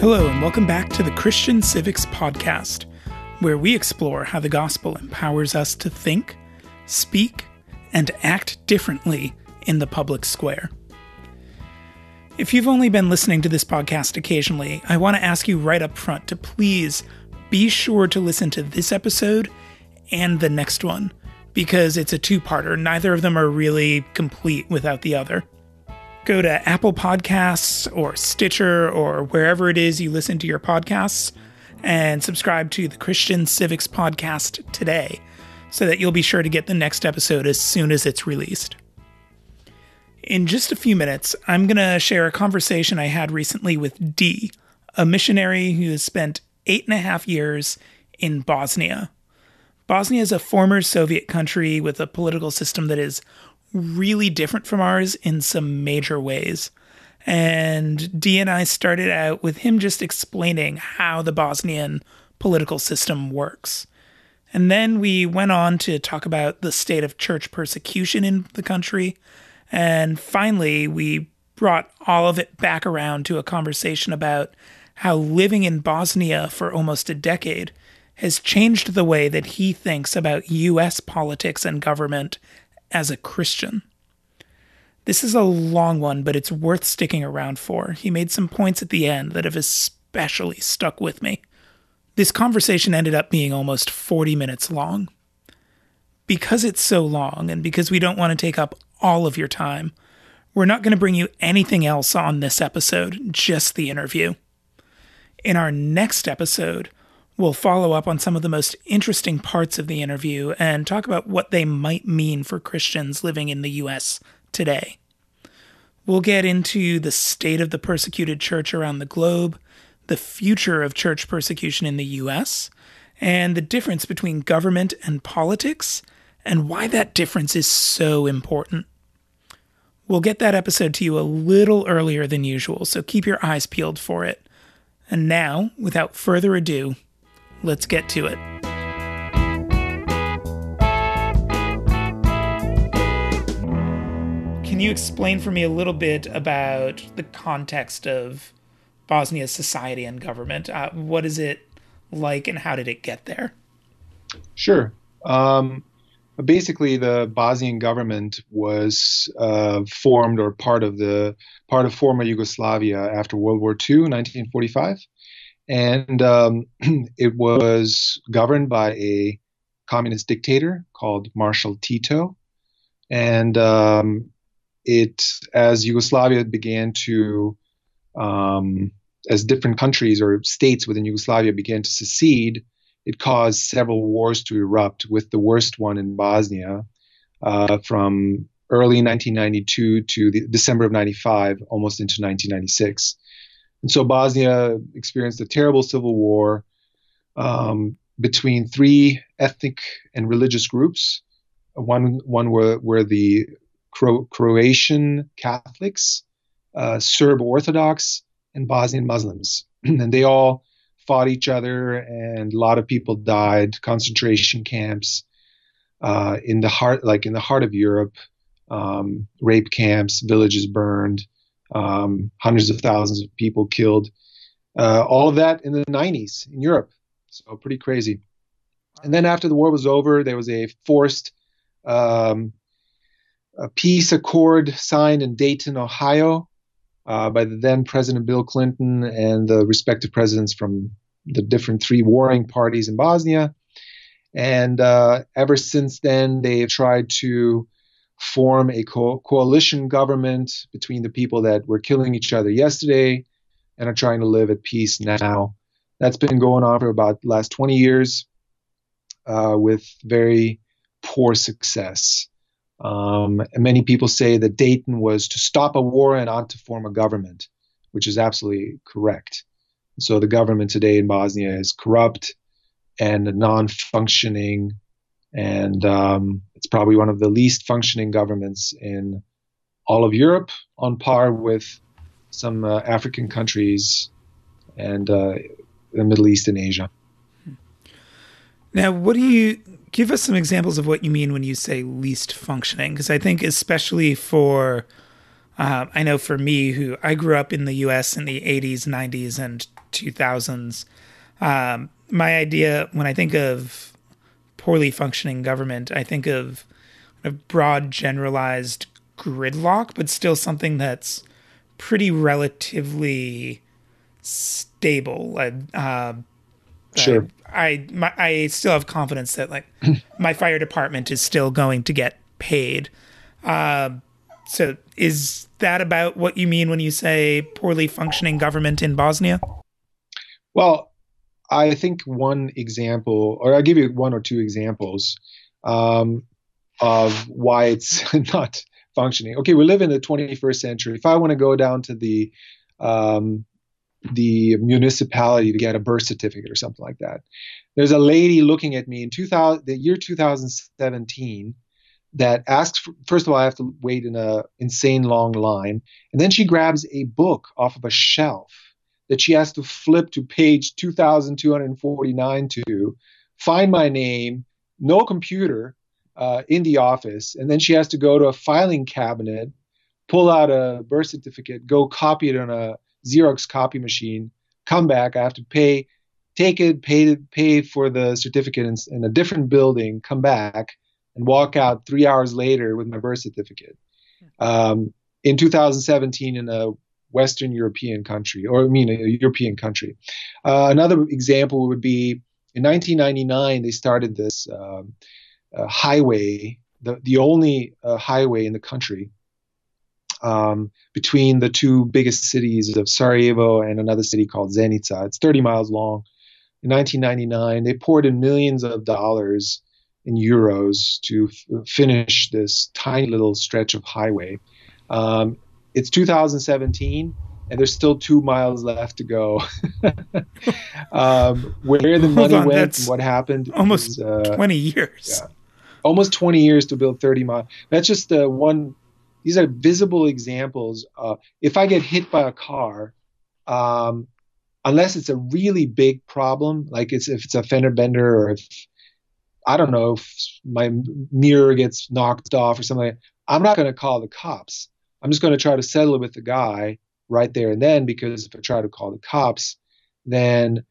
Hello, and welcome back to the Christian Civics Podcast, where we explore how the gospel empowers us to think, speak, and act differently in the public square. If you've only been listening to this podcast occasionally, I want to ask you right up front to please be sure to listen to this episode and the next one, because it's a two parter. Neither of them are really complete without the other go to Apple Podcasts or Stitcher or wherever it is you listen to your podcasts and subscribe to the Christian Civics Podcast today so that you'll be sure to get the next episode as soon as it's released. In just a few minutes, I'm going to share a conversation I had recently with Dee, a missionary who has spent eight and a half years in Bosnia. Bosnia is a former Soviet country with a political system that is really different from ours in some major ways. And D and I started out with him just explaining how the Bosnian political system works. And then we went on to talk about the state of church persecution in the country. And finally, we brought all of it back around to a conversation about how living in Bosnia for almost a decade has changed the way that he thinks about US politics and government as a Christian. This is a long one, but it's worth sticking around for. He made some points at the end that have especially stuck with me. This conversation ended up being almost 40 minutes long. Because it's so long, and because we don't want to take up all of your time, we're not going to bring you anything else on this episode, just the interview. In our next episode, We'll follow up on some of the most interesting parts of the interview and talk about what they might mean for Christians living in the U.S. today. We'll get into the state of the persecuted church around the globe, the future of church persecution in the U.S., and the difference between government and politics, and why that difference is so important. We'll get that episode to you a little earlier than usual, so keep your eyes peeled for it. And now, without further ado, Let's get to it. Can you explain for me a little bit about the context of Bosnia's society and government? Uh, what is it like and how did it get there? Sure. Um, basically, the Bosnian government was uh, formed or part of the part of former Yugoslavia after World War II, 1945 and um, it was governed by a communist dictator called Marshal Tito. And um, it, as Yugoslavia began to, um, as different countries or states within Yugoslavia began to secede, it caused several wars to erupt, with the worst one in Bosnia uh, from early 1992 to the December of 95, almost into 1996. And so Bosnia experienced a terrible civil war um, between three ethnic and religious groups. One, one were, were the Cro- Croatian Catholics, uh, Serb Orthodox, and Bosnian Muslims. and they all fought each other, and a lot of people died. Concentration camps uh, in the heart, like in the heart of Europe, um, rape camps, villages burned um, hundreds of thousands of people killed. Uh, all of that in the 90s in Europe. So pretty crazy. And then after the war was over, there was a forced um, a peace accord signed in Dayton, Ohio, uh, by the then President Bill Clinton and the respective presidents from the different three warring parties in Bosnia. And uh, ever since then, they've tried to form a co- coalition government between the people that were killing each other yesterday and are trying to live at peace now. That's been going on for about the last 20 years uh, with very poor success. Um, many people say that Dayton was to stop a war and not to form a government, which is absolutely correct. So the government today in Bosnia is corrupt and non functioning and um, it's probably one of the least functioning governments in all of Europe, on par with some uh, African countries and uh, the Middle East and Asia. Now, what do you give us some examples of what you mean when you say least functioning? Because I think, especially for, uh, I know for me, who I grew up in the US in the 80s, 90s, and 2000s. Um, my idea when I think of poorly functioning government, I think of a broad, generalized gridlock, but still something that's pretty relatively stable. Uh, sure. I I, my, I still have confidence that like my fire department is still going to get paid. Uh, so is that about what you mean when you say poorly functioning government in Bosnia? Well, I think one example, or I'll give you one or two examples um, of why it's not functioning. Okay, we live in the 21st century. If I want to go down to the um, the municipality to get a birth certificate or something like that, there's a lady looking at me in 2000, the year 2017 that asks for, first of all i have to wait in a insane long line and then she grabs a book off of a shelf that she has to flip to page 2249 to find my name no computer uh, in the office and then she has to go to a filing cabinet pull out a birth certificate go copy it on a xerox copy machine come back i have to pay take it pay pay for the certificate in, in a different building come back and walk out three hours later with my birth certificate. Um, in 2017, in a Western European country, or I mean, a European country. Uh, another example would be in 1999, they started this um, uh, highway, the, the only uh, highway in the country um, between the two biggest cities of Sarajevo and another city called Zenica. It's 30 miles long. In 1999, they poured in millions of dollars in euros to f- finish this tiny little stretch of highway. Um, it's 2017 and there's still two miles left to go. um, where the money on, went what happened. Almost is, uh, 20 years. Yeah, almost 20 years to build 30 miles. That's just uh, one. These are visible examples. Uh, if I get hit by a car, um, unless it's a really big problem, like it's if it's a fender bender or if I don't know if my mirror gets knocked off or something. I'm not going to call the cops. I'm just going to try to settle it with the guy right there and then because if I try to call the cops, then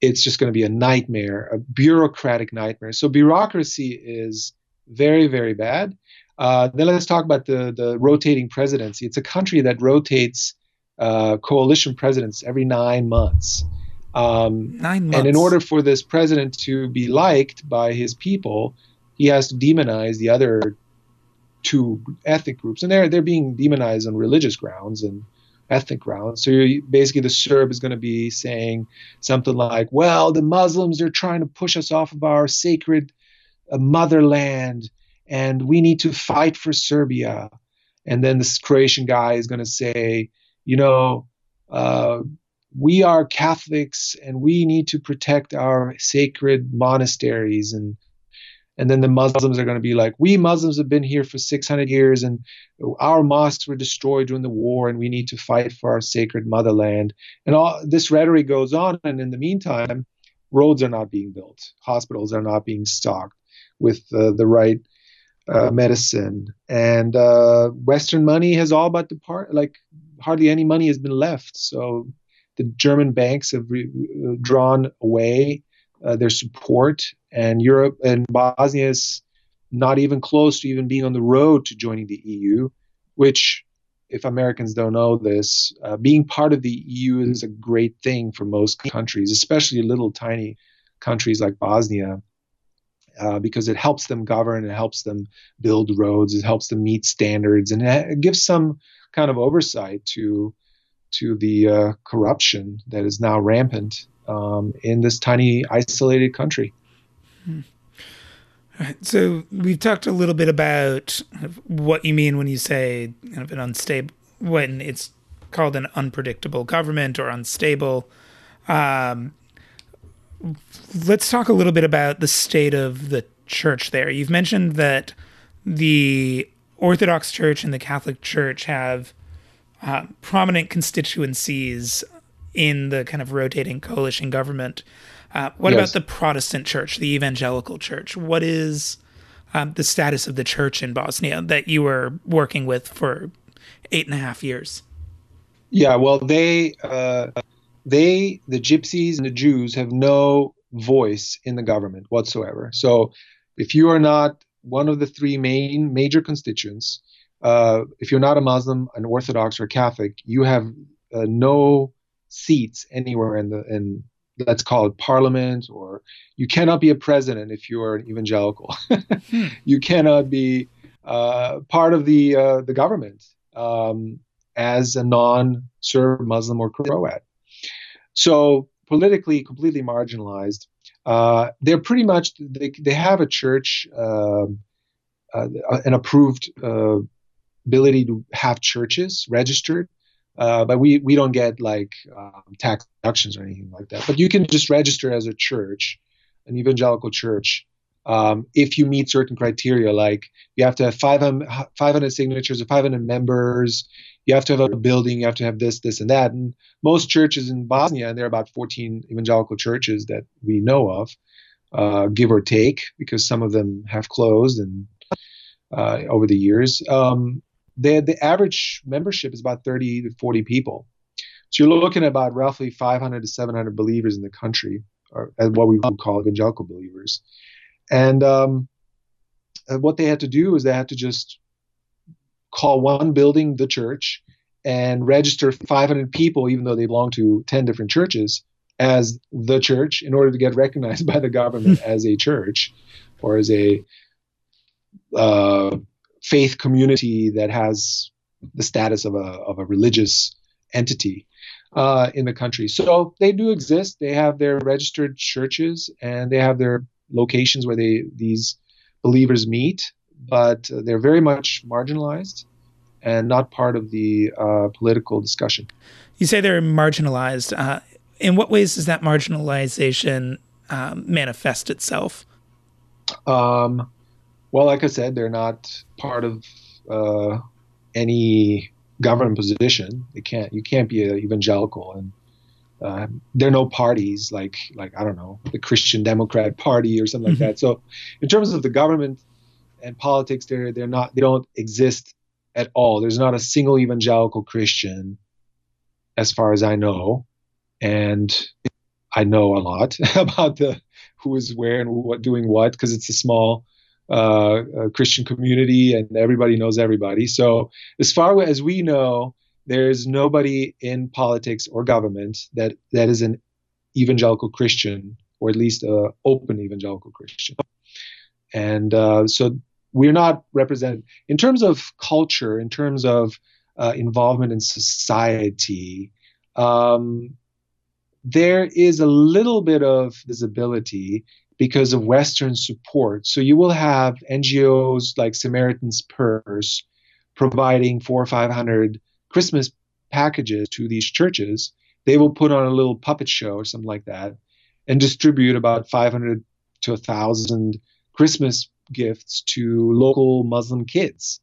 it's just going to be a nightmare, a bureaucratic nightmare. So bureaucracy is very, very bad. Uh, then let's talk about the the rotating presidency. It's a country that rotates uh, coalition presidents every nine months. Um, Nine months. And in order for this president to be liked by his people, he has to demonize the other two ethnic groups, and they're they're being demonized on religious grounds and ethnic grounds. So basically, the Serb is going to be saying something like, "Well, the Muslims are trying to push us off of our sacred uh, motherland, and we need to fight for Serbia." And then this Croatian guy is going to say, "You know." Uh, we are Catholics and we need to protect our sacred monasteries and and then the Muslims are going to be like, we Muslims have been here for 600 years and our mosques were destroyed during the war and we need to fight for our sacred motherland. And all this rhetoric goes on. And in the meantime, roads are not being built, hospitals are not being stocked with uh, the right uh, medicine. And uh, Western money has all but departed, like hardly any money has been left. So the German banks have re- drawn away uh, their support, and Europe and Bosnia is not even close to even being on the road to joining the EU, which, if Americans don't know this, uh, being part of the EU is a great thing for most countries, especially little tiny countries like Bosnia. Uh, because it helps them govern, it helps them build roads, it helps them meet standards, and it gives some kind of oversight to to the uh, corruption that is now rampant um, in this tiny, isolated country. Hmm. So we've talked a little bit about what you mean when you say kind of an unstable, when it's called an unpredictable government or unstable. Um, let's talk a little bit about the state of the church there. You've mentioned that the Orthodox Church and the Catholic Church have uh, prominent constituencies in the kind of rotating coalition government. Uh, what yes. about the Protestant church, the evangelical church? What is um, the status of the church in Bosnia that you were working with for eight and a half years? Yeah, well, they uh, they, the gypsies and the Jews, have no voice in the government whatsoever. So if you are not one of the three main major constituents, uh, if you're not a Muslim, an Orthodox, or a Catholic, you have uh, no seats anywhere in the in let's call it parliament, or you cannot be a president if you are an evangelical. hmm. You cannot be uh, part of the uh, the government um, as a non-Serb Muslim or Croat. So politically, completely marginalized. Uh, they're pretty much they, they have a church, um, uh, an approved uh, ability to have churches registered. Uh, but we, we don't get like um, tax deductions or anything like that. But you can just register as a church, an evangelical church, um, if you meet certain criteria, like you have to have 500, 500 signatures or 500 members, you have to have a building, you have to have this, this, and that. And most churches in Bosnia, and there are about 14 evangelical churches that we know of, uh, give or take, because some of them have closed and uh, over the years. Um, they, the average membership is about 30 to 40 people. So you're looking at about roughly 500 to 700 believers in the country, or what we would call evangelical believers. And um, what they had to do is they had to just call one building the church and register 500 people, even though they belong to 10 different churches, as the church in order to get recognized by the government as a church or as a uh, faith community that has the status of a, of a religious entity uh, in the country. So they do exist. They have their registered churches and they have their locations where they these believers meet, but they're very much marginalized and not part of the uh, political discussion. You say they're marginalized. Uh, in what ways does that marginalization um, manifest itself? Um, well, like I said, they're not part of uh, any government position. They can't. You can't be an evangelical and uh, there are no parties like like I don't know the Christian Democrat Party or something mm-hmm. like that. So in terms of the government and politics, they're they're not they don't exist at all. There's not a single evangelical Christian, as far as I know, and I know a lot about the who is where and what doing what because it's a small uh, Christian community and everybody knows everybody. So as far as we know, there's nobody in politics or government that that is an evangelical Christian or at least a open evangelical Christian. And uh, so we're not represented in terms of culture, in terms of uh, involvement in society. Um, there is a little bit of visibility because of Western support. So you will have NGOs like Samaritan's Purse providing four or five hundred Christmas packages to these churches, they will put on a little puppet show or something like that and distribute about 500 to 1,000 Christmas gifts to local Muslim kids.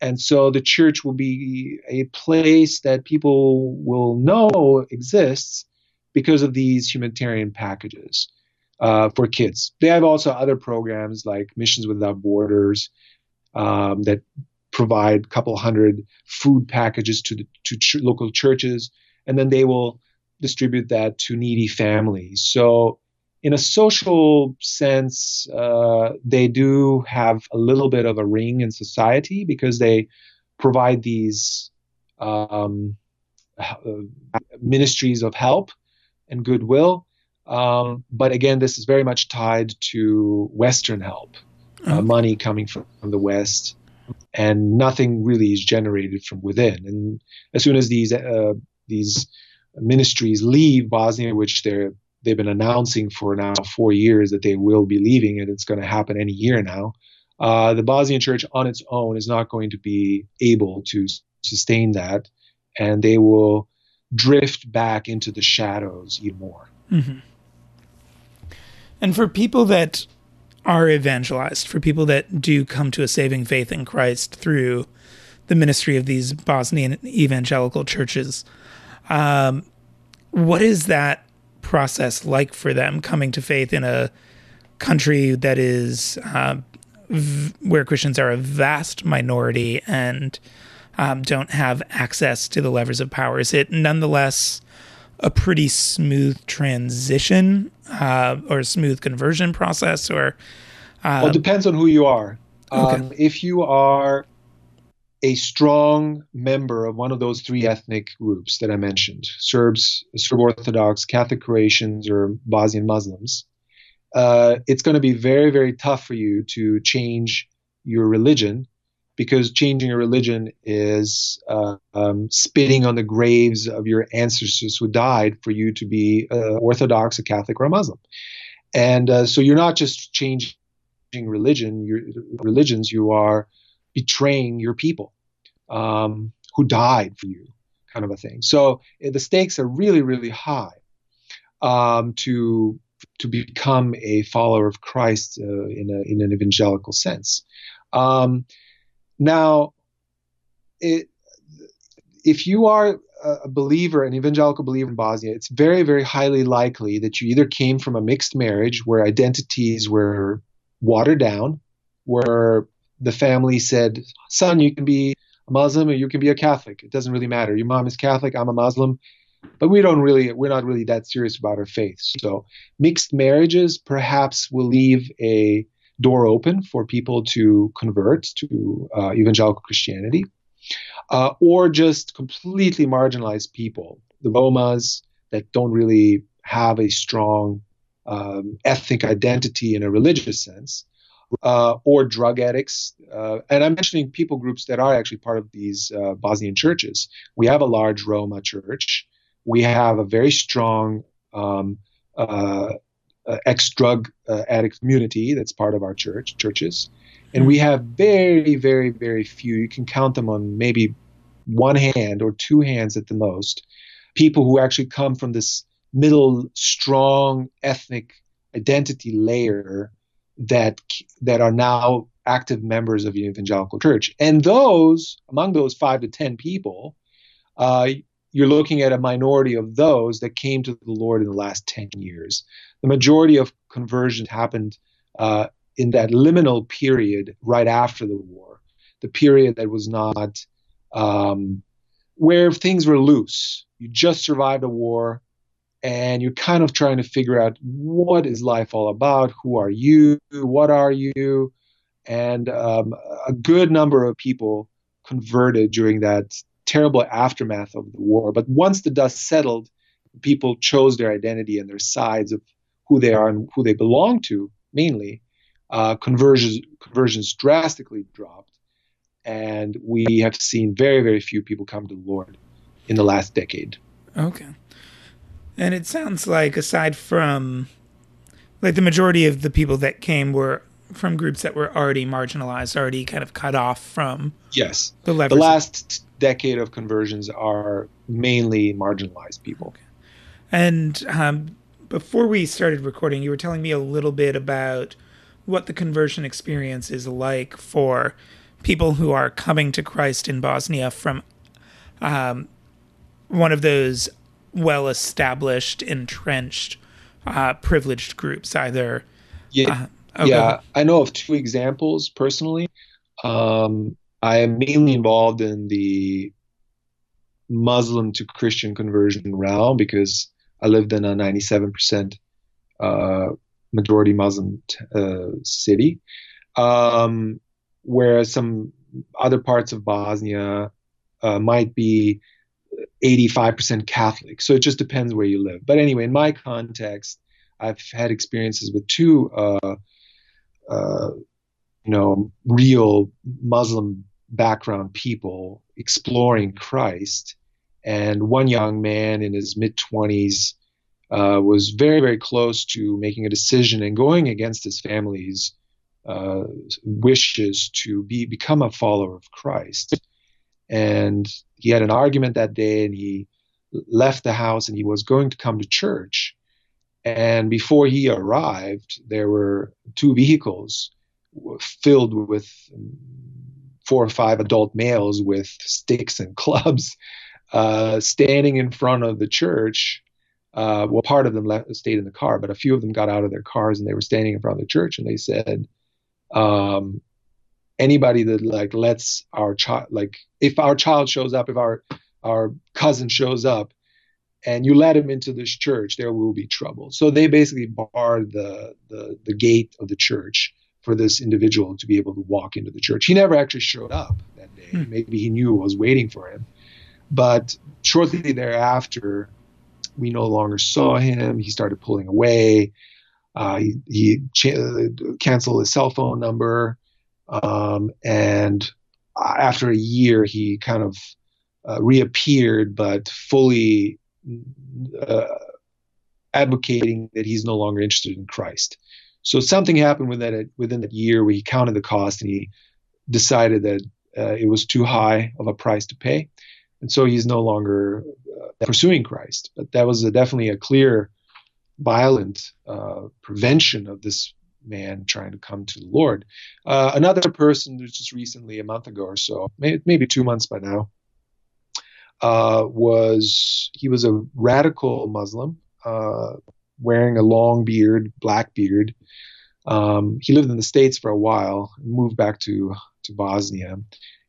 And so the church will be a place that people will know exists because of these humanitarian packages uh, for kids. They have also other programs like Missions Without Borders um, that provide a couple hundred food packages to the to ch- local churches, and then they will distribute that to needy families. So, in a social sense, uh, they do have a little bit of a ring in society because they provide these um, uh, ministries of help and goodwill. Um, but again, this is very much tied to Western help, uh, money coming from, from the West and nothing really is generated from within. And as soon as these uh, these ministries leave Bosnia, which they're they've been announcing for now four years that they will be leaving, and it's going to happen any year now. Uh, the Bosnian church on its own is not going to be able to sustain that, and they will drift back into the shadows even more. Mm-hmm. And for people that are evangelized, for people that do come to a saving faith in Christ through the ministry of these Bosnian evangelical churches. Um, what is that process like for them coming to faith in a country that is uh, v- where Christians are a vast minority and um, don't have access to the levers of power? Is it nonetheless a pretty smooth transition uh, or a smooth conversion process or uh, well it depends on who you are okay. um, if you are a strong member of one of those three ethnic groups that i mentioned serbs serb orthodox catholic croatians or bosnian muslims uh, it's going to be very very tough for you to change your religion because changing a religion is uh, um, spitting on the graves of your ancestors who died for you to be uh, Orthodox, a Catholic, or a Muslim. And uh, so you're not just changing religion, your religions, you are betraying your people um, who died for you, kind of a thing. So eh, the stakes are really, really high um, to to become a follower of Christ uh, in, a, in an evangelical sense. Um, now, it, if you are a believer, an evangelical believer in Bosnia, it's very, very highly likely that you either came from a mixed marriage where identities were watered down, where the family said, son, you can be a Muslim or you can be a Catholic. It doesn't really matter. Your mom is Catholic, I'm a Muslim. But we don't really, we're not really that serious about our faith. So mixed marriages perhaps will leave a door open for people to convert to uh, evangelical Christianity, uh, or just completely marginalized people, the Romas that don't really have a strong um, ethnic identity in a religious sense, uh, or drug addicts. Uh, and I'm mentioning people groups that are actually part of these uh, Bosnian churches. We have a large Roma church. We have a very strong um, uh, ex-drug uh, addict community that's part of our church churches. And we have very very very few you can count them on maybe one hand or two hands at the most people who actually come from this middle strong ethnic identity layer that that are now active members of the evangelical church. And those among those five to ten people uh, you're looking at a minority of those that came to the Lord in the last 10 years. The majority of conversions happened uh, in that liminal period right after the war, the period that was not um, where things were loose. You just survived a war and you're kind of trying to figure out what is life all about? Who are you? What are you? And um, a good number of people converted during that terrible aftermath of the war. But once the dust settled, people chose their identity and their sides of who they are and who they belong to, mainly. Uh, conversions conversions drastically dropped, and we have seen very very few people come to the Lord in the last decade. Okay, and it sounds like aside from like the majority of the people that came were from groups that were already marginalized, already kind of cut off from yes the, the last decade of conversions are mainly marginalized people. Okay. And um, before we started recording, you were telling me a little bit about what the conversion experience is like for people who are coming to Christ in Bosnia from um, one of those well established, entrenched, uh, privileged groups, either. Yeah, uh, yeah, I know of two examples personally. Um, I am mainly involved in the Muslim to Christian conversion realm because I lived in a 97% uh, majority Muslim t- uh, city, um, whereas some other parts of Bosnia uh, might be 85% Catholic. So it just depends where you live. But anyway, in my context, I've had experiences with two, uh, uh, you know, real Muslim background people exploring Christ. And one young man in his mid 20s uh, was very, very close to making a decision and going against his family's uh, wishes to be become a follower of Christ. And he had an argument that day, and he left the house, and he was going to come to church. And before he arrived, there were two vehicles filled with four or five adult males with sticks and clubs uh, standing in front of the church. Uh, well, part of them left, stayed in the car, but a few of them got out of their cars and they were standing in front of the church and they said, um, anybody that like lets our child, like if our child shows up, if our our cousin shows up, and you let him into this church, there will be trouble. So they basically barred the, the, the gate of the church for this individual to be able to walk into the church. He never actually showed up that day. Hmm. Maybe he knew what was waiting for him. But shortly thereafter, we no longer saw him. He started pulling away. Uh, he, he ch- canceled his cell phone number. Um, and after a year, he kind of uh, reappeared, but fully uh, advocating that he's no longer interested in Christ. So something happened within that within that year where he counted the cost and he decided that uh, it was too high of a price to pay, and so he's no longer uh, pursuing Christ. But that was a, definitely a clear, violent uh, prevention of this man trying to come to the Lord. Uh, another person just recently, a month ago or so, maybe, maybe two months by now, uh, was he was a radical Muslim, uh, wearing a long beard, black beard. Um, he lived in the states for a while, moved back to to Bosnia.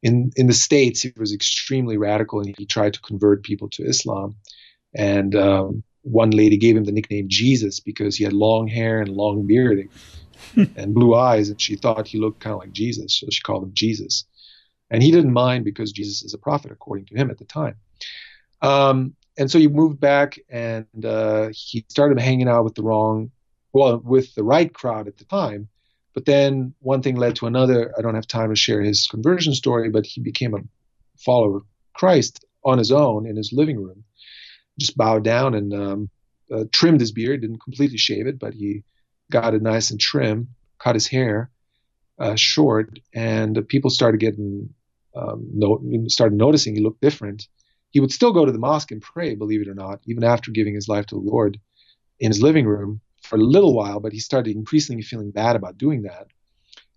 In in the states, he was extremely radical, and he tried to convert people to Islam. And um, one lady gave him the nickname Jesus because he had long hair and long beard and blue eyes, and she thought he looked kind of like Jesus, so she called him Jesus. And he didn't mind because Jesus is a prophet, according to him at the time. Um, and so he moved back and uh, he started hanging out with the wrong, well, with the right crowd at the time. But then one thing led to another. I don't have time to share his conversion story, but he became a follower of Christ on his own in his living room. Just bowed down and um, uh, trimmed his beard, didn't completely shave it, but he got it nice and trim, cut his hair uh, short, and people started getting um, no, started noticing he looked different. He would still go to the mosque and pray, believe it or not, even after giving his life to the Lord in his living room for a little while, but he started increasingly feeling bad about doing that.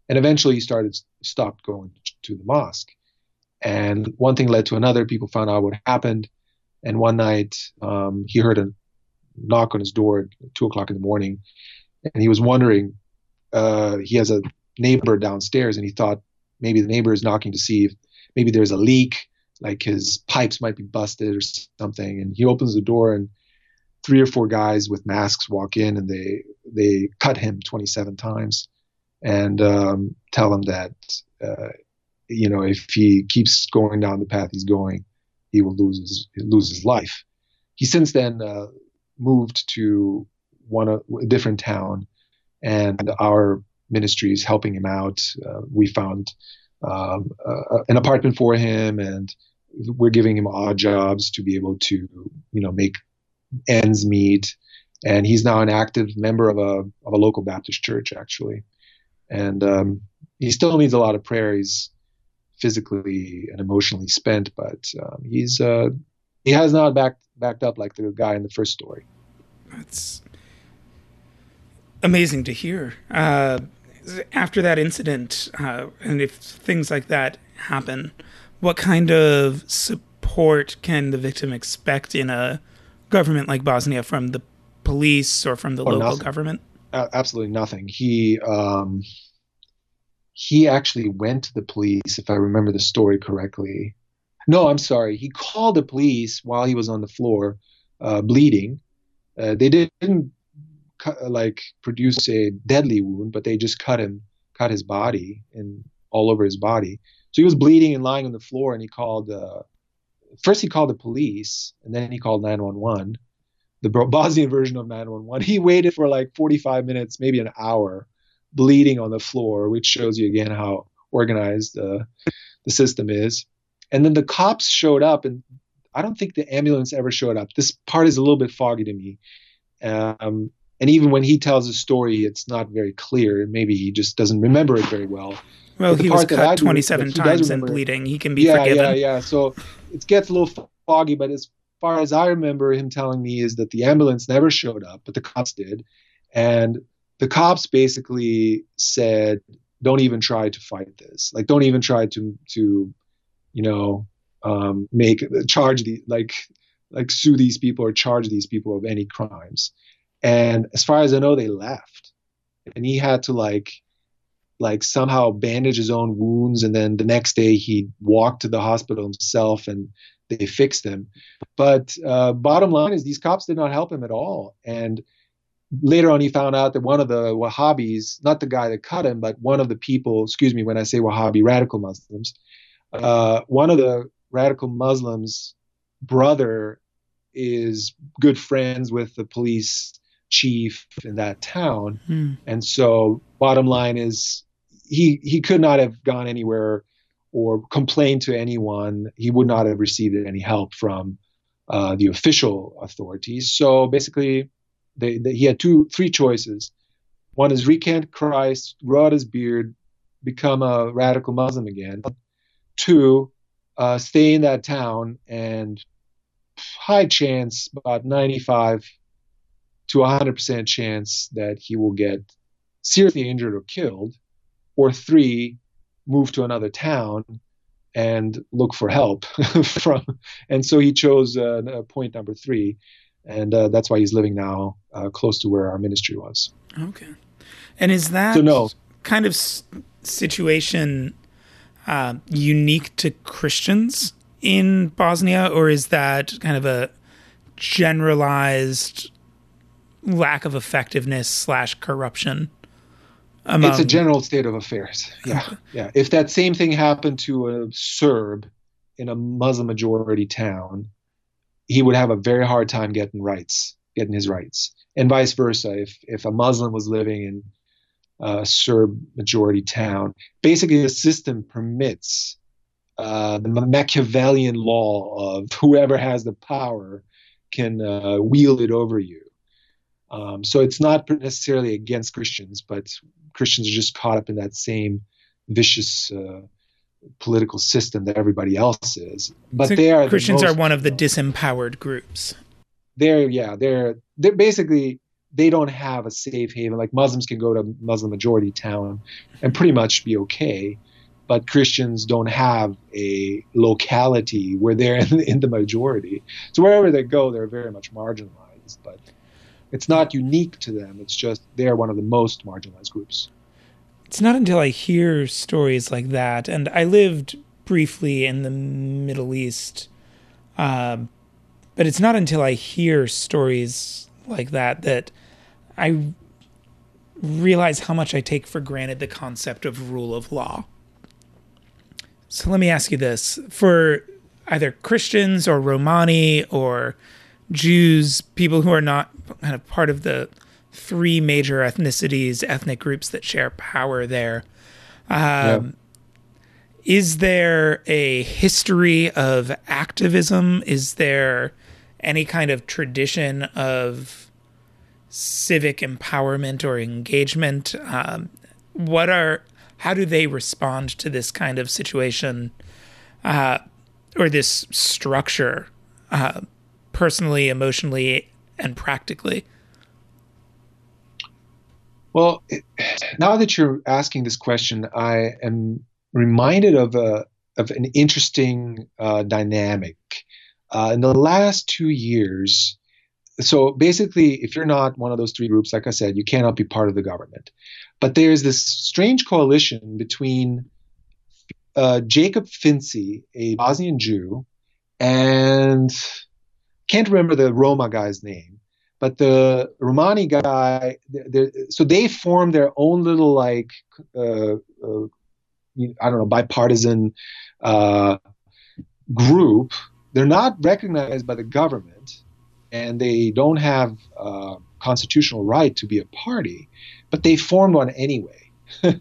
And eventually he started stopped going to the mosque. And one thing led to another. People found out what happened. And one night um, he heard a knock on his door at two o'clock in the morning, and he was wondering. Uh, he has a neighbor downstairs, and he thought maybe the neighbor is knocking to see if maybe there's a leak, like his pipes might be busted or something. And he opens the door, and three or four guys with masks walk in, and they they cut him 27 times, and um, tell him that uh, you know if he keeps going down the path he's going, he will lose his lose his life. He since then uh, moved to one a different town, and our ministry is helping him out. Uh, we found um, uh, an apartment for him, and we're giving him odd jobs to be able to, you know, make ends meet. And he's now an active member of a of a local Baptist church, actually. And um, he still needs a lot of prayer. He's physically and emotionally spent, but um, he's uh, he has not backed backed up like the guy in the first story. That's amazing to hear. Uh, after that incident, uh, and if things like that happen, what kind of support can the victim expect in a government like Bosnia from the police or from the oh, local nothing. government? Uh, absolutely nothing. He um, he actually went to the police, if I remember the story correctly. No, I'm sorry. He called the police while he was on the floor, uh, bleeding. Uh, they didn't like produce a deadly wound, but they just cut him, cut his body and all over his body. So he was bleeding and lying on the floor, and he called. Uh, first, he called the police, and then he called 911, the Bosnian version of 911. He waited for like 45 minutes, maybe an hour, bleeding on the floor, which shows you again how organized uh, the system is. And then the cops showed up, and I don't think the ambulance ever showed up. This part is a little bit foggy to me. Um, and even when he tells a story, it's not very clear. Maybe he just doesn't remember it very well. Well, he was cut 27 times and bleeding. He can be yeah, forgiven. Yeah, yeah, So it gets a little foggy, but as far as I remember him telling me is that the ambulance never showed up, but the cops did. And the cops basically said, don't even try to fight this. Like, don't even try to, to you know, um, make, charge the, like, like sue these people or charge these people of any crimes. And as far as I know, they left. And he had to like like somehow bandage his own wounds and then the next day he walked to the hospital himself and they fixed him. But uh, bottom line is these cops did not help him at all. And later on, he found out that one of the Wahhabis, not the guy that cut him, but one of the people, excuse me when I say Wahhabi, radical Muslims, uh, one of the radical Muslims' brother is good friends with the police chief in that town. Hmm. And so, bottom line is, he he could not have gone anywhere or complained to anyone. He would not have received any help from uh, the official authorities. So basically, they, they, he had two, three choices. One is recant Christ, grow out his beard, become a radical Muslim again. Two, uh, stay in that town and high chance, about 95 to a 100% chance that he will get seriously injured or killed. Or three, move to another town and look for help from. And so he chose uh, point number three, and uh, that's why he's living now uh, close to where our ministry was. Okay, and is that so no. kind of s- situation uh, unique to Christians in Bosnia, or is that kind of a generalized lack of effectiveness slash corruption among... It's a general state of affairs. Yeah, yeah. If that same thing happened to a Serb in a Muslim majority town, he would have a very hard time getting rights, getting his rights, and vice versa. If if a Muslim was living in a Serb majority town, basically the system permits uh, the Machiavellian law of whoever has the power can uh, wield it over you. Um, so it's not necessarily against Christians, but Christians are just caught up in that same vicious uh, political system that everybody else is. But so they are Christians the most, are one of the disempowered groups. They're yeah, they're they're basically they don't have a safe haven. Like Muslims can go to Muslim majority town and pretty much be okay, but Christians don't have a locality where they're in, in the majority. So wherever they go, they're very much marginalized. But it's not unique to them. It's just they're one of the most marginalized groups. It's not until I hear stories like that, and I lived briefly in the Middle East, uh, but it's not until I hear stories like that that I realize how much I take for granted the concept of rule of law. So let me ask you this for either Christians or Romani or Jews, people who are not kind of part of the three major ethnicities, ethnic groups that share power there. Um, yeah. Is there a history of activism? Is there any kind of tradition of civic empowerment or engagement? Um, what are how do they respond to this kind of situation uh, or this structure? Uh, personally, emotionally, and practically? Well, now that you're asking this question, I am reminded of a of an interesting uh, dynamic. Uh, in the last two years, so basically, if you're not one of those three groups, like I said, you cannot be part of the government. But there's this strange coalition between uh, Jakob Finci, a Bosnian Jew, and can't remember the Roma guy's name, but the Romani guy. So they formed their own little like uh, uh, I don't know bipartisan uh, group. They're not recognized by the government, and they don't have uh, constitutional right to be a party, but they formed one anyway. Hmm.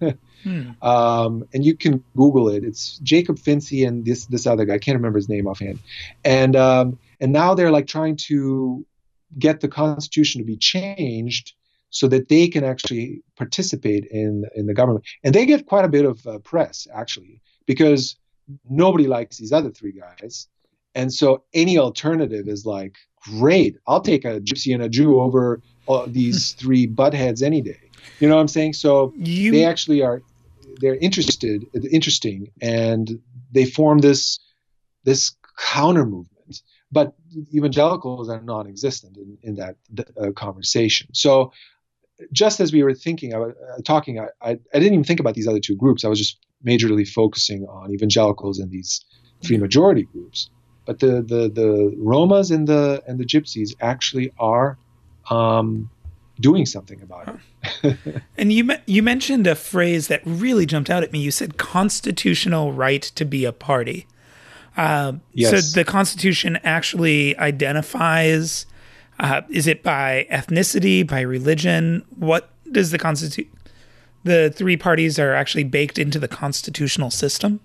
Um, and you can Google it. It's Jakob Finci and this this other guy. I can't remember his name offhand. And um, and now they're like trying to get the Constitution to be changed so that they can actually participate in in the government. And they get quite a bit of uh, press actually because nobody likes these other three guys. And so any alternative is like, great, I'll take a gypsy and a Jew over uh, these three buttheads any day. You know what I'm saying? So you... they actually are they're interested, interesting, and they form this this counter movement. But evangelicals are non-existent in, in that uh, conversation. So just as we were thinking, I, uh, talking, I, I, I, didn't even think about these other two groups. I was just majorly focusing on evangelicals and these three majority groups. But the, the, the Romas and the and the Gypsies actually are um, doing something about it. and you you mentioned a phrase that really jumped out at me. You said constitutional right to be a party. Uh, yes. So the Constitution actually identifies. Uh, is it by ethnicity, by religion? What does the constitute? The three parties are actually baked into the constitutional system.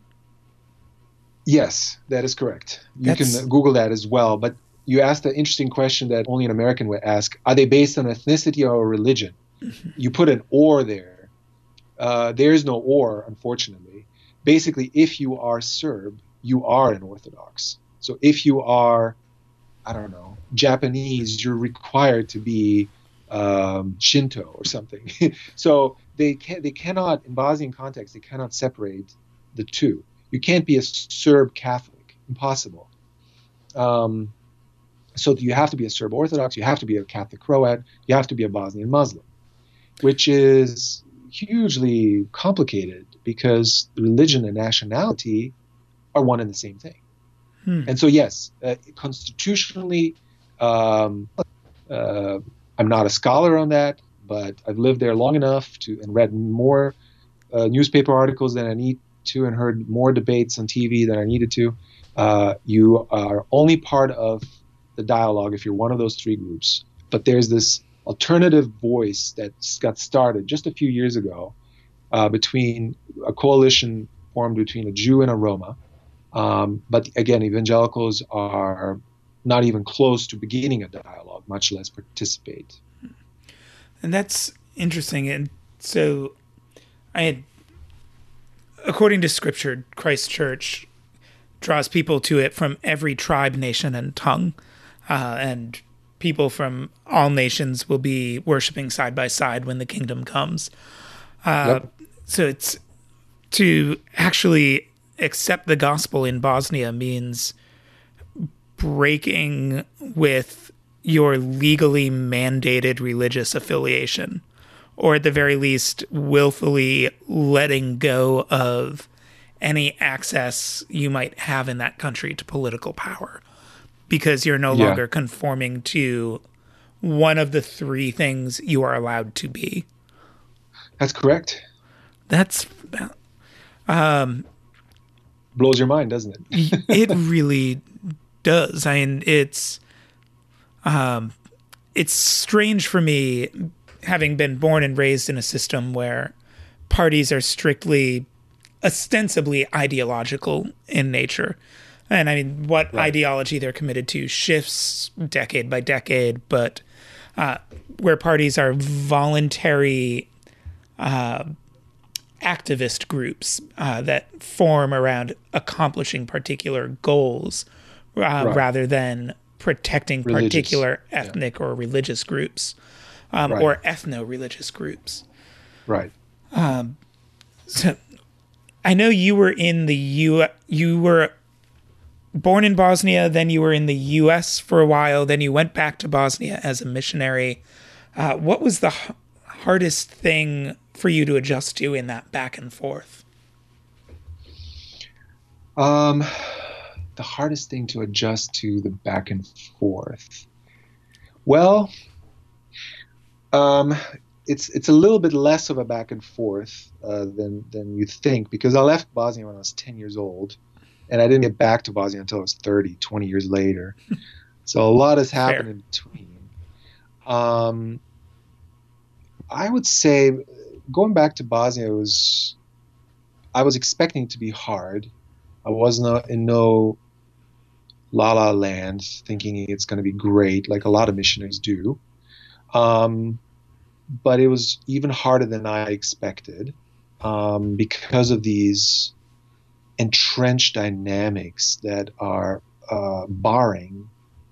Yes, that is correct. You That's... can Google that as well. But you asked an interesting question that only an American would ask: Are they based on ethnicity or religion? Mm-hmm. You put an or there. Uh, there is no or, unfortunately. Basically, if you are Serb, you are an Orthodox. So if you are, I don't know, Japanese, you're required to be um, Shinto or something. so they can they cannot in Bosnian context they cannot separate the two. You can't be a Serb Catholic, impossible. Um, so you have to be a Serb Orthodox, you have to be a Catholic Croat, you have to be a Bosnian Muslim, which is hugely complicated because religion and nationality are one and the same thing. Hmm. And so, yes, uh, constitutionally, um, uh, I'm not a scholar on that, but I've lived there long enough to and read more uh, newspaper articles than I need to, and heard more debates on TV than I needed to. Uh, you are only part of the dialogue if you're one of those three groups. But there's this alternative voice that got started just a few years ago uh, between a coalition formed between a Jew and a Roma. Um, but again, evangelicals are not even close to beginning a dialogue, much less participate. And that's interesting. And so I had, according to scripture, Christ Church draws people to it from every tribe, nation, and tongue uh, and people from all nations will be worshiping side by side when the kingdom comes. Uh, yep. So it's to actually accept the gospel in Bosnia means breaking with your legally mandated religious affiliation, or at the very least, willfully letting go of any access you might have in that country to political power because you're no yeah. longer conforming to one of the three things you are allowed to be. That's correct. That's um blows your mind, doesn't it? it really does. I mean, it's um it's strange for me having been born and raised in a system where parties are strictly ostensibly ideological in nature. And I mean, what right. ideology they're committed to shifts decade by decade, but uh, where parties are voluntary uh, activist groups uh, that form around accomplishing particular goals uh, right. rather than protecting religious. particular ethnic yeah. or religious groups um, right. or ethno religious groups. Right. Um, so I know you were in the U. You were born in Bosnia, then you were in the U.S. for a while, then you went back to Bosnia as a missionary. Uh, what was the hardest thing for you to adjust to in that back and forth? Um, the hardest thing to adjust to the back and forth. Well, um, it's it's a little bit less of a back and forth uh, than than you think because I left Bosnia when I was ten years old and I didn't get back to Bosnia until I was 30, 20 years later. so a lot has happened Fair. in between. Um, I would say going back to Bosnia was I was expecting it to be hard. I was not in no la la land thinking it's going to be great like a lot of missionaries do. Um, but it was even harder than I expected um, because of these entrenched dynamics that are uh, barring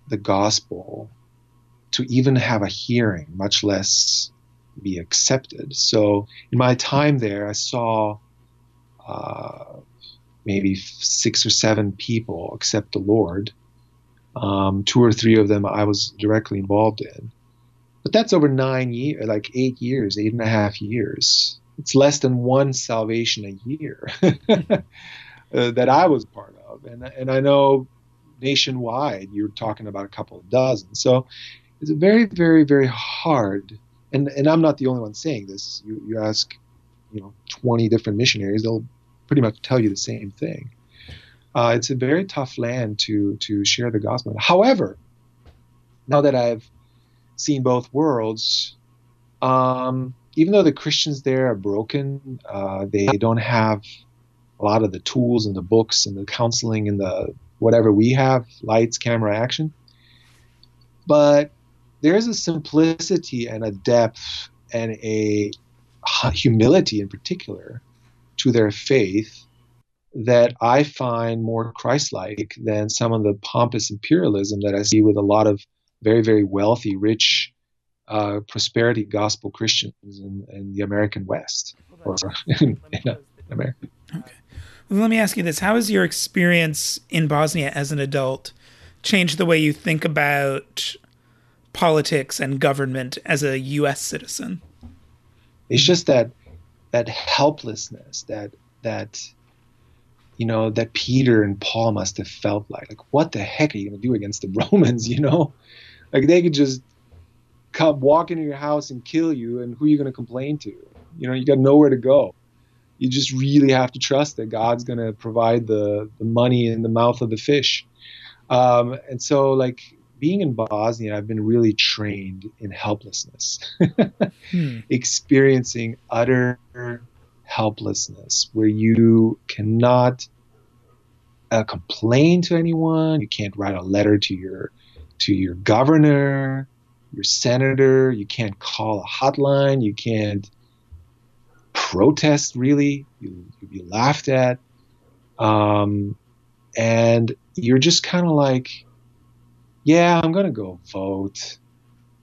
the gospel to even have a hearing, much less be accepted. So, in my time there, I saw uh, maybe six or seven people accept the Lord. Um, two or three of them I was directly involved in. But that's over nine years, like eight years, eight and a half years. It's less than one salvation a year. uh, that I was part of, and and I know nationwide, you're talking about a couple of dozen. So it's very, very, very hard. And and I'm not the only one saying this. You you ask, you know, 20 different missionaries, they'll pretty much tell you the same thing. Uh, it's a very tough land to to share the gospel. However, now that I've seen both worlds, um, even though the Christians there are broken, uh, they don't have a lot of the tools and the books and the counseling and the whatever we have lights, camera, action. But there's a simplicity and a depth and a humility in particular to their faith that I find more Christ like than some of the pompous imperialism that I see with a lot of very, very wealthy, rich, uh, prosperity gospel Christians in, in the American West or in, in America. Okay. Well, let me ask you this How has your experience in Bosnia as an adult changed the way you think about politics and government as a U.S. citizen? It's just that that helplessness, that that you know that Peter and Paul must have felt like. Like, what the heck are you going to do against the Romans? You know, like they could just come walk into your house and kill you, and who are you going to complain to? You know, you got nowhere to go you just really have to trust that God's going to provide the, the money in the mouth of the fish. Um, and so, like, being in Bosnia, I've been really trained in helplessness, hmm. experiencing utter helplessness where you cannot uh, complain to anyone, you can't write a letter to your to your governor, your senator, you can't call a hotline, you can't protest really. You, you'd be laughed at. Um, and you're just kind of like yeah i'm going to go vote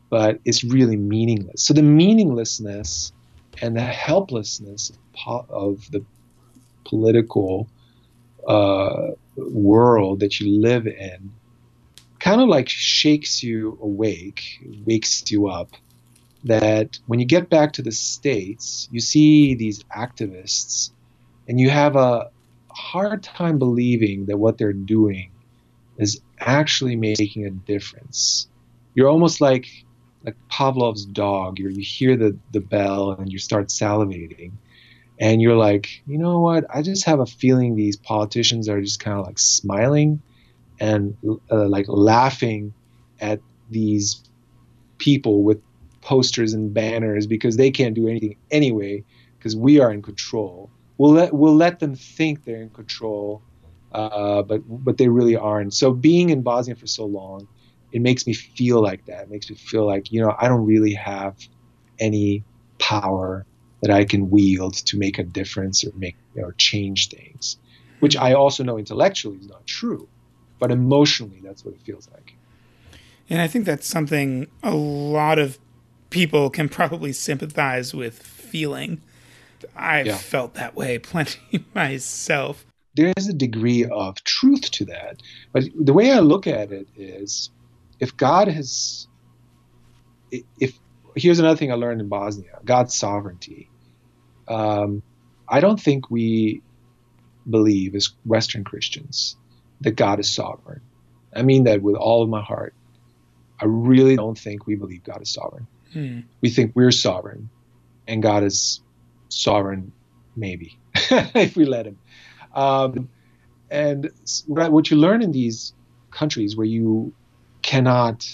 but it's really meaningless. So the meaninglessness and the helplessness of the political uh, world that you live in kind of like shakes you awake wakes you up that when you get back to the States, you see these activists and you have a hard time believing that what they're doing is actually making a difference. You're almost like like Pavlov's dog. you you hear the, the bell and you start salivating. And you're like, you know what? I just have a feeling these politicians are just kind of like smiling and uh, like laughing at these people with posters and banners because they can't do anything anyway because we are in control. We'll let we'll let them think they're in control, uh, but but they really aren't. So being in Bosnia for so long, it makes me feel like that. It makes me feel like you know I don't really have any power that I can wield to make a difference or make or change things, which I also know intellectually is not true, but emotionally that's what it feels like. And I think that's something a lot of people can probably sympathize with feeling. I've yeah. felt that way plenty myself. There's a degree of truth to that. But the way I look at it is if God has, if, here's another thing I learned in Bosnia God's sovereignty. Um, I don't think we believe as Western Christians that God is sovereign. I mean that with all of my heart. I really don't think we believe God is sovereign. Hmm. We think we're sovereign, and God is sovereign, maybe, if we let Him. Um, and what you learn in these countries where you cannot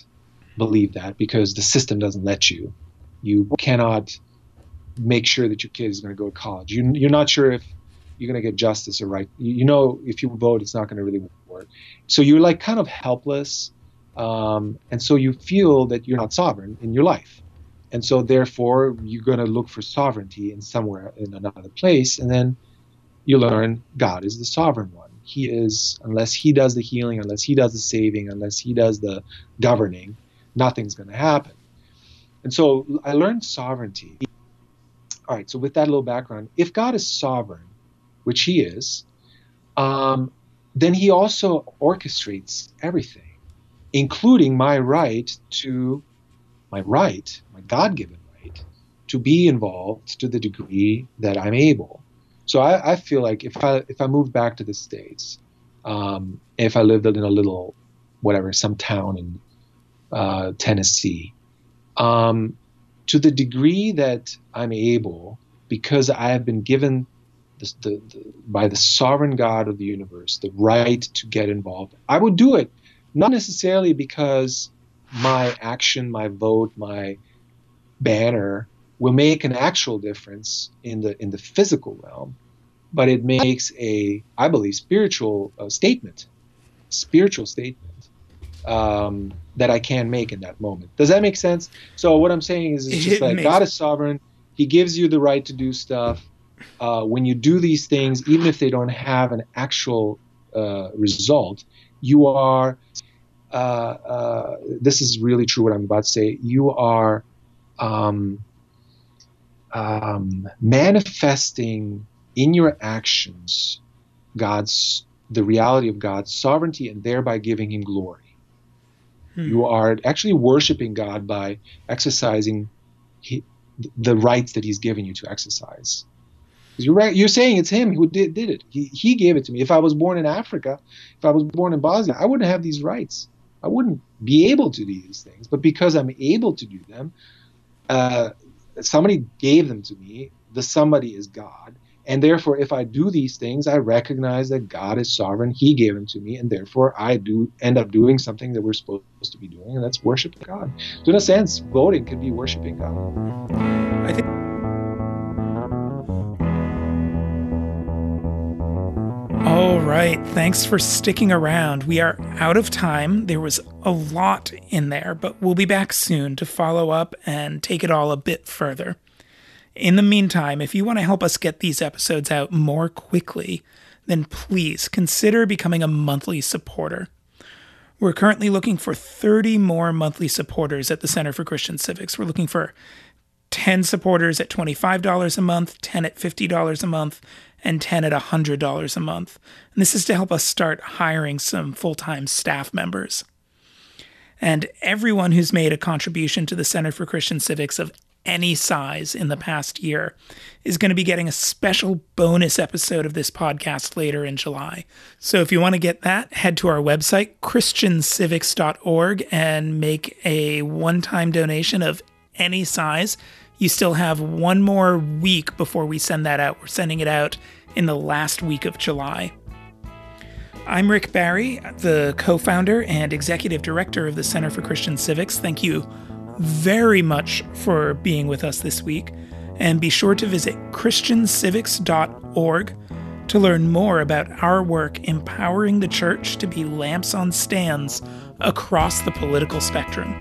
believe that because the system doesn't let you, you cannot make sure that your kid is going to go to college. You, you're not sure if you're going to get justice or right. You, know, if you vote, it's not going to really work. So you're like kind of helpless. Um, and so you feel that you're not sovereign in your life and so therefore you're going to look for sovereignty in somewhere in another place and then you learn god is the sovereign one. He is unless he does the healing unless he does the saving unless he does the governing nothing's going to happen. And so i learned sovereignty. All right so with that little background if god is sovereign which he is um, then he also orchestrates everything including my right to my right, my God given right, to be involved to the degree that I'm able. So I, I, feel like if I if I moved back to the States, um, if I lived in a little, whatever, some town in uh, Tennessee. Um, to the degree that I'm able, because I have been given the, the, the, by the sovereign God of the universe the right to get involved, I would do it. Not necessarily because my action, my vote, my banner will make an actual difference in the in the physical realm, but it makes a, I believe, spiritual uh, statement, spiritual statement um, that I can make in that moment. Does that make sense? So what I'm saying is, it's just It like God is sovereign. He gives you the right to do stuff. Uh, when you do these things, even if they don't have an actual uh, result, you are. Uh, uh, this is really true. What I'm about to say. You are um, um, manifesting in your actions God's the reality of God's sovereignty, and thereby giving Him glory. Hmm. You are actually worshiping God by exercising he, the rights that He's given you to exercise. You're right. You're saying it's Him who did, did it. He, he gave it to me. If I was born in Africa, if I was born in Bosnia, I wouldn't have these rights. I wouldn't be able to do these things. But because I'm able to do them, uh, somebody gave them to me. The somebody is God. And therefore, if I do these things, I recognize that God is sovereign. He gave them to me, and therefore I do end up doing something that we're supposed to be doing, and that's worship God. So, in a sense, voting can be worshiping God. Right. Thanks for sticking around. We are out of time. There was a lot in there, but we'll be back soon to follow up and take it all a bit further. In the meantime, if you want to help us get these episodes out more quickly, then please consider becoming a monthly supporter. We're currently looking for 30 more monthly supporters at the Center for Christian Civics. We're looking for 10 supporters at $25 a month, 10 at $50 a month, and 10 at $100 a month. And this is to help us start hiring some full time staff members. And everyone who's made a contribution to the Center for Christian Civics of any size in the past year is going to be getting a special bonus episode of this podcast later in July. So if you want to get that, head to our website, christiancivics.org, and make a one time donation of any size. You still have one more week before we send that out. We're sending it out in the last week of July. I'm Rick Barry, the co founder and executive director of the Center for Christian Civics. Thank you very much for being with us this week. And be sure to visit ChristianCivics.org to learn more about our work empowering the church to be lamps on stands across the political spectrum.